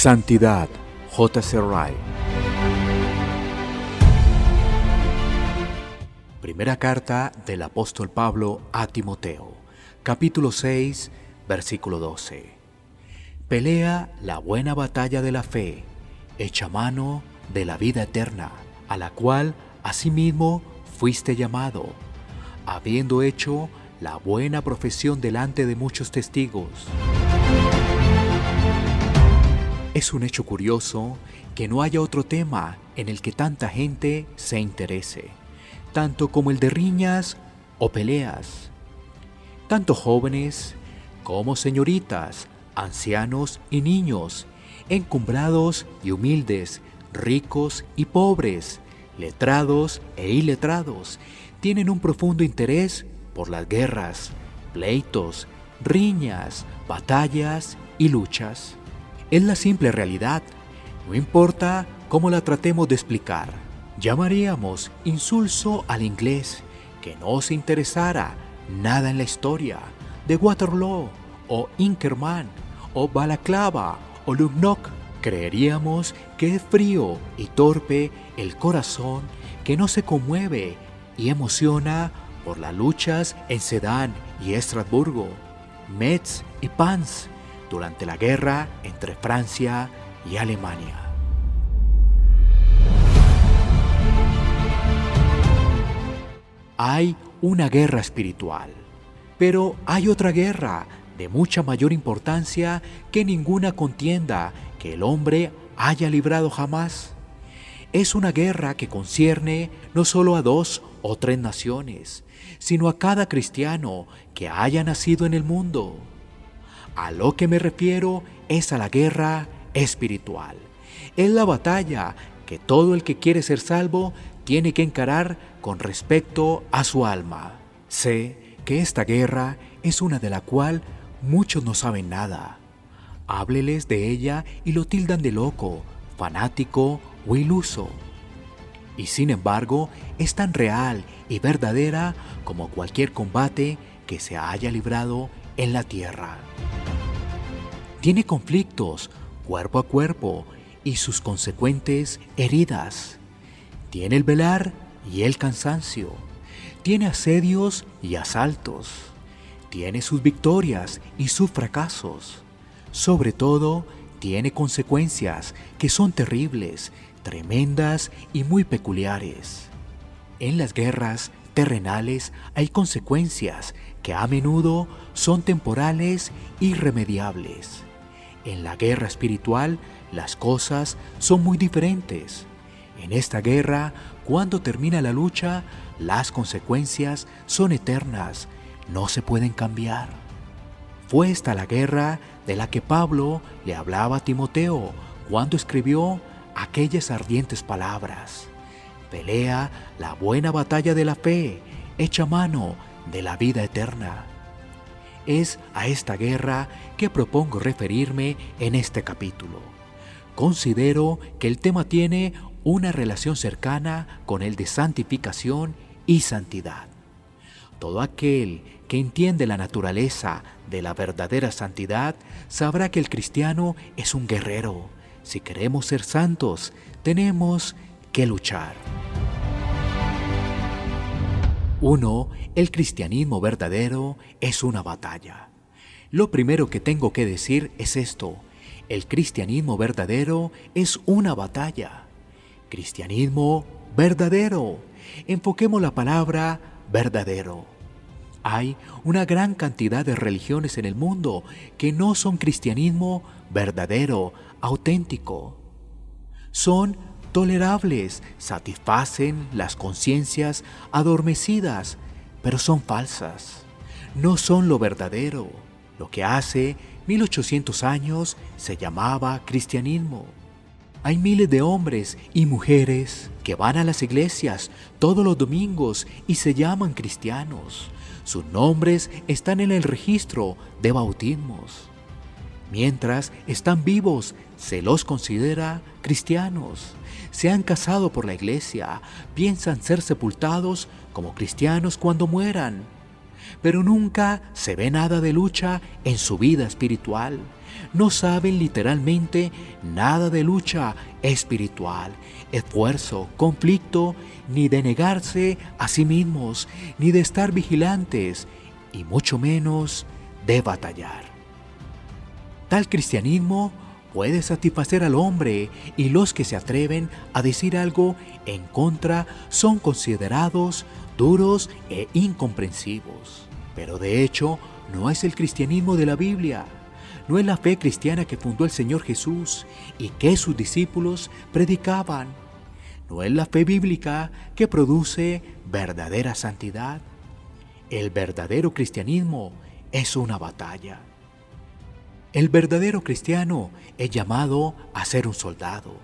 Santidad, J.C. Wright. Primera carta del apóstol Pablo a Timoteo, capítulo 6, versículo 12. Pelea la buena batalla de la fe, echa mano de la vida eterna, a la cual asimismo fuiste llamado, habiendo hecho la buena profesión delante de muchos testigos. Es un hecho curioso que no haya otro tema en el que tanta gente se interese, tanto como el de riñas o peleas. Tanto jóvenes como señoritas, ancianos y niños, encumbrados y humildes, ricos y pobres, letrados e iletrados, tienen un profundo interés por las guerras, pleitos, riñas, batallas y luchas. Es la simple realidad, no importa cómo la tratemos de explicar. Llamaríamos insulso al inglés que no se interesara nada en la historia de Waterloo o Inkerman o Balaclava o Lugnok. Creeríamos que es frío y torpe el corazón que no se conmueve y emociona por las luchas en Sedan y Estrasburgo, Metz y Pans durante la guerra entre Francia y Alemania. Hay una guerra espiritual, pero hay otra guerra de mucha mayor importancia que ninguna contienda que el hombre haya librado jamás. Es una guerra que concierne no solo a dos o tres naciones, sino a cada cristiano que haya nacido en el mundo. A lo que me refiero es a la guerra espiritual. Es la batalla que todo el que quiere ser salvo tiene que encarar con respecto a su alma. Sé que esta guerra es una de la cual muchos no saben nada. Hábleles de ella y lo tildan de loco, fanático o iluso. Y sin embargo, es tan real y verdadera como cualquier combate que se haya librado en la tierra. Tiene conflictos cuerpo a cuerpo y sus consecuentes heridas. Tiene el velar y el cansancio. Tiene asedios y asaltos. Tiene sus victorias y sus fracasos. Sobre todo, tiene consecuencias que son terribles, tremendas y muy peculiares. En las guerras terrenales hay consecuencias que a menudo son temporales y irremediables. En la guerra espiritual las cosas son muy diferentes. En esta guerra, cuando termina la lucha, las consecuencias son eternas, no se pueden cambiar. Fue esta la guerra de la que Pablo le hablaba a Timoteo cuando escribió aquellas ardientes palabras. Pelea la buena batalla de la fe, echa mano de la vida eterna. Es a esta guerra que propongo referirme en este capítulo. Considero que el tema tiene una relación cercana con el de santificación y santidad. Todo aquel que entiende la naturaleza de la verdadera santidad sabrá que el cristiano es un guerrero. Si queremos ser santos, tenemos que luchar. 1. El cristianismo verdadero es una batalla. Lo primero que tengo que decir es esto. El cristianismo verdadero es una batalla. Cristianismo verdadero. Enfoquemos la palabra verdadero. Hay una gran cantidad de religiones en el mundo que no son cristianismo verdadero, auténtico. Son tolerables, satisfacen las conciencias adormecidas, pero son falsas. No son lo verdadero, lo que hace 1800 años se llamaba cristianismo. Hay miles de hombres y mujeres que van a las iglesias todos los domingos y se llaman cristianos. Sus nombres están en el registro de bautismos. Mientras están vivos, se los considera cristianos. Se han casado por la iglesia, piensan ser sepultados como cristianos cuando mueran. pero nunca se ve nada de lucha en su vida espiritual. No saben literalmente nada de lucha espiritual, esfuerzo, conflicto, ni de negarse a sí mismos, ni de estar vigilantes, y mucho menos de batallar. Tal cristianismo puede satisfacer al hombre y los que se atreven a decir algo en contra son considerados duros e incomprensivos. Pero de hecho, no es el cristianismo de la Biblia, no es la fe cristiana que fundó el Señor Jesús y que sus discípulos predicaban, no es la fe bíblica que produce verdadera santidad. El verdadero cristianismo es una batalla. El verdadero cristiano es llamado a ser un soldado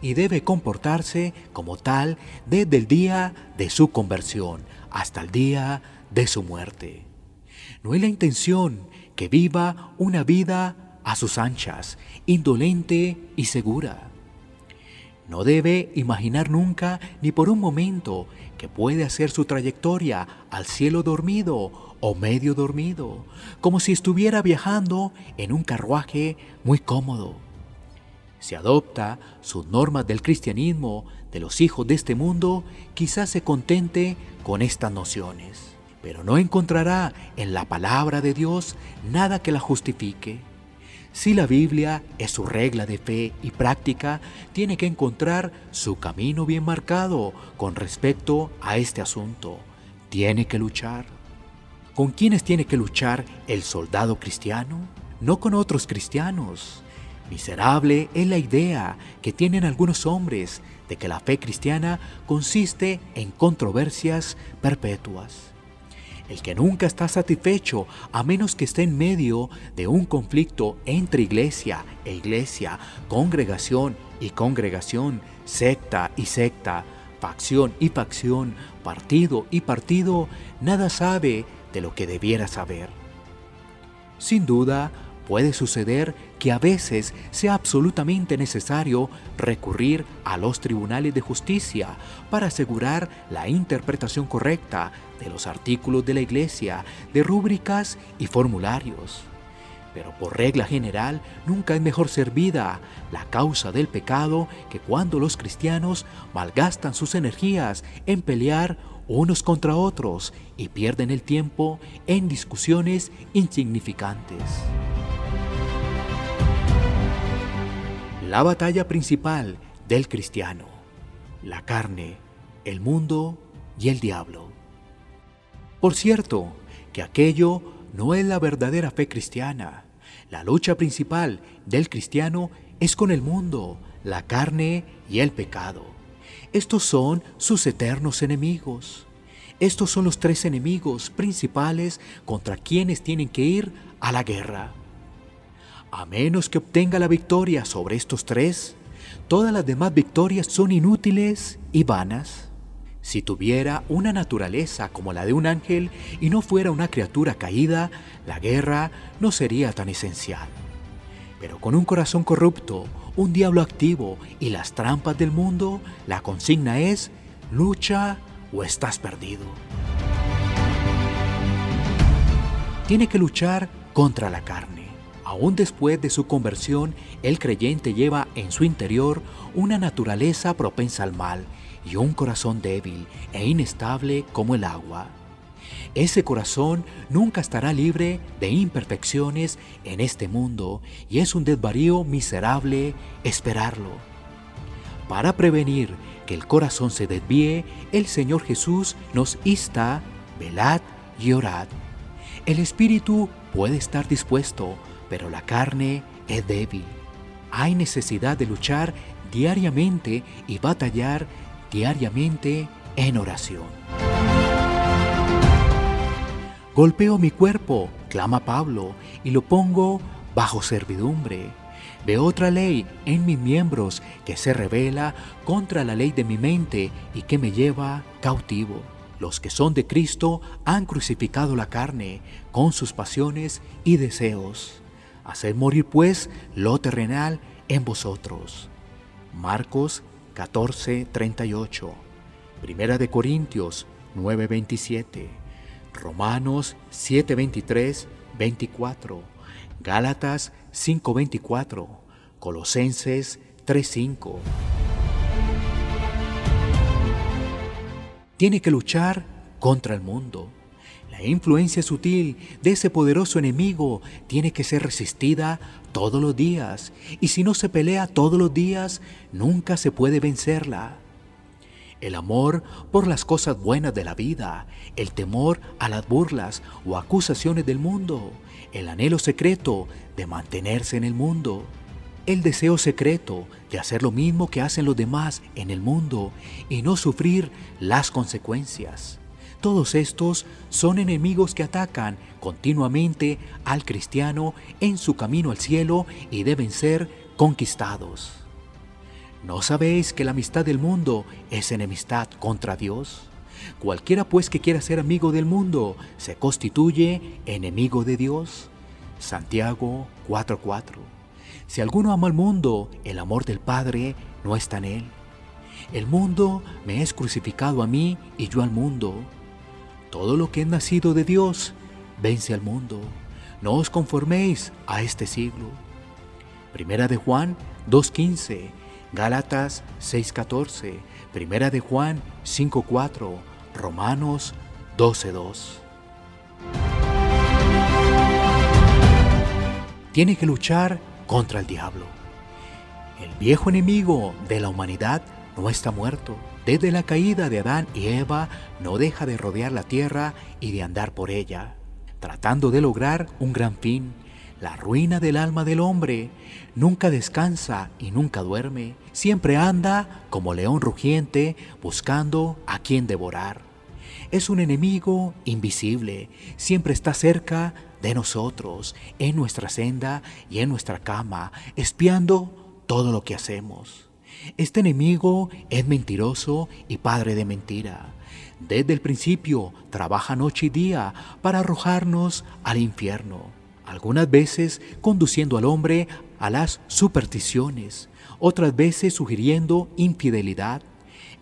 y debe comportarse como tal desde el día de su conversión hasta el día de su muerte. No es la intención que viva una vida a sus anchas, indolente y segura. No debe imaginar nunca ni por un momento que puede hacer su trayectoria al cielo dormido o medio dormido, como si estuviera viajando en un carruaje muy cómodo. Si adopta sus normas del cristianismo de los hijos de este mundo, quizás se contente con estas nociones, pero no encontrará en la palabra de Dios nada que la justifique. Si la Biblia es su regla de fe y práctica, tiene que encontrar su camino bien marcado con respecto a este asunto. Tiene que luchar. ¿Con quiénes tiene que luchar el soldado cristiano? No con otros cristianos. Miserable es la idea que tienen algunos hombres de que la fe cristiana consiste en controversias perpetuas. El que nunca está satisfecho a menos que esté en medio de un conflicto entre iglesia e iglesia, congregación y congregación, secta y secta, facción y facción, partido y partido, nada sabe de lo que debiera saber. Sin duda, puede suceder que a veces sea absolutamente necesario recurrir a los tribunales de justicia para asegurar la interpretación correcta de los artículos de la Iglesia, de rúbricas y formularios. Pero por regla general nunca es mejor servida la causa del pecado que cuando los cristianos malgastan sus energías en pelear unos contra otros y pierden el tiempo en discusiones insignificantes. La batalla principal del cristiano, la carne, el mundo y el diablo. Por cierto, que aquello no es la verdadera fe cristiana. La lucha principal del cristiano es con el mundo, la carne y el pecado. Estos son sus eternos enemigos. Estos son los tres enemigos principales contra quienes tienen que ir a la guerra. A menos que obtenga la victoria sobre estos tres, todas las demás victorias son inútiles y vanas. Si tuviera una naturaleza como la de un ángel y no fuera una criatura caída, la guerra no sería tan esencial. Pero con un corazón corrupto, un diablo activo y las trampas del mundo, la consigna es lucha o estás perdido. Tiene que luchar contra la carne. Aún después de su conversión, el creyente lleva en su interior una naturaleza propensa al mal y un corazón débil e inestable como el agua. Ese corazón nunca estará libre de imperfecciones en este mundo y es un desvarío miserable esperarlo. Para prevenir que el corazón se desvíe, el Señor Jesús nos insta, velad y orad. El espíritu puede estar dispuesto, pero la carne es débil. Hay necesidad de luchar diariamente y batallar diariamente en oración. Golpeo mi cuerpo, clama Pablo, y lo pongo bajo servidumbre. Veo otra ley en mis miembros que se revela contra la ley de mi mente y que me lleva cautivo. Los que son de Cristo han crucificado la carne con sus pasiones y deseos. Haced morir pues lo terrenal en vosotros. Marcos 14, 38. Primera de Corintios 9, 27. Romanos 7:23, 24, Gálatas 5:24, Colosenses 3:5. Tiene que luchar contra el mundo. La influencia sutil de ese poderoso enemigo tiene que ser resistida todos los días, y si no se pelea todos los días, nunca se puede vencerla. El amor por las cosas buenas de la vida, el temor a las burlas o acusaciones del mundo, el anhelo secreto de mantenerse en el mundo, el deseo secreto de hacer lo mismo que hacen los demás en el mundo y no sufrir las consecuencias. Todos estos son enemigos que atacan continuamente al cristiano en su camino al cielo y deben ser conquistados. ¿No sabéis que la amistad del mundo es enemistad contra Dios? Cualquiera pues que quiera ser amigo del mundo se constituye enemigo de Dios. Santiago 4:4. Si alguno ama al mundo, el amor del Padre no está en él. El mundo me es crucificado a mí y yo al mundo. Todo lo que es nacido de Dios vence al mundo. No os conforméis a este siglo. Primera de Juan 2.15, Gálatas 6.14, Primera de Juan 5.4, Romanos 12.2. Tiene que luchar contra el diablo. El viejo enemigo de la humanidad no está muerto. Desde la caída de Adán y Eva no deja de rodear la tierra y de andar por ella, tratando de lograr un gran fin, la ruina del alma del hombre. Nunca descansa y nunca duerme, siempre anda como león rugiente buscando a quien devorar. Es un enemigo invisible, siempre está cerca de nosotros, en nuestra senda y en nuestra cama, espiando todo lo que hacemos. Este enemigo es mentiroso y padre de mentira. Desde el principio trabaja noche y día para arrojarnos al infierno, algunas veces conduciendo al hombre a las supersticiones, otras veces sugiriendo infidelidad,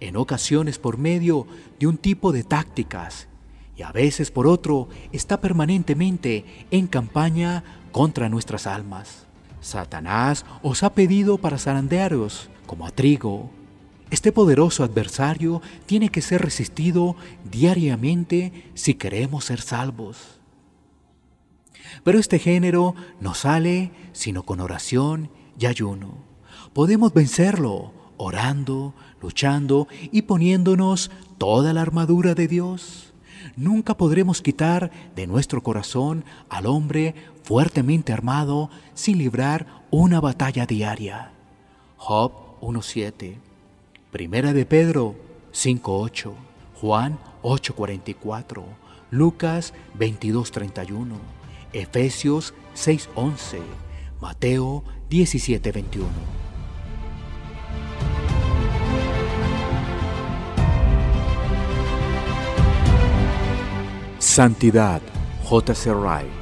en ocasiones por medio de un tipo de tácticas y a veces por otro está permanentemente en campaña contra nuestras almas. Satanás os ha pedido para zarandearos como a trigo. Este poderoso adversario tiene que ser resistido diariamente si queremos ser salvos. Pero este género no sale sino con oración y ayuno. Podemos vencerlo orando, luchando y poniéndonos toda la armadura de Dios. Nunca podremos quitar de nuestro corazón al hombre fuertemente armado sin librar una batalla diaria. Job 1.7, Primera de Pedro 5.8, Juan 8.44, Lucas 22.31, Efesios 6.11, Mateo 17.21. Santidad, J.C. Wright.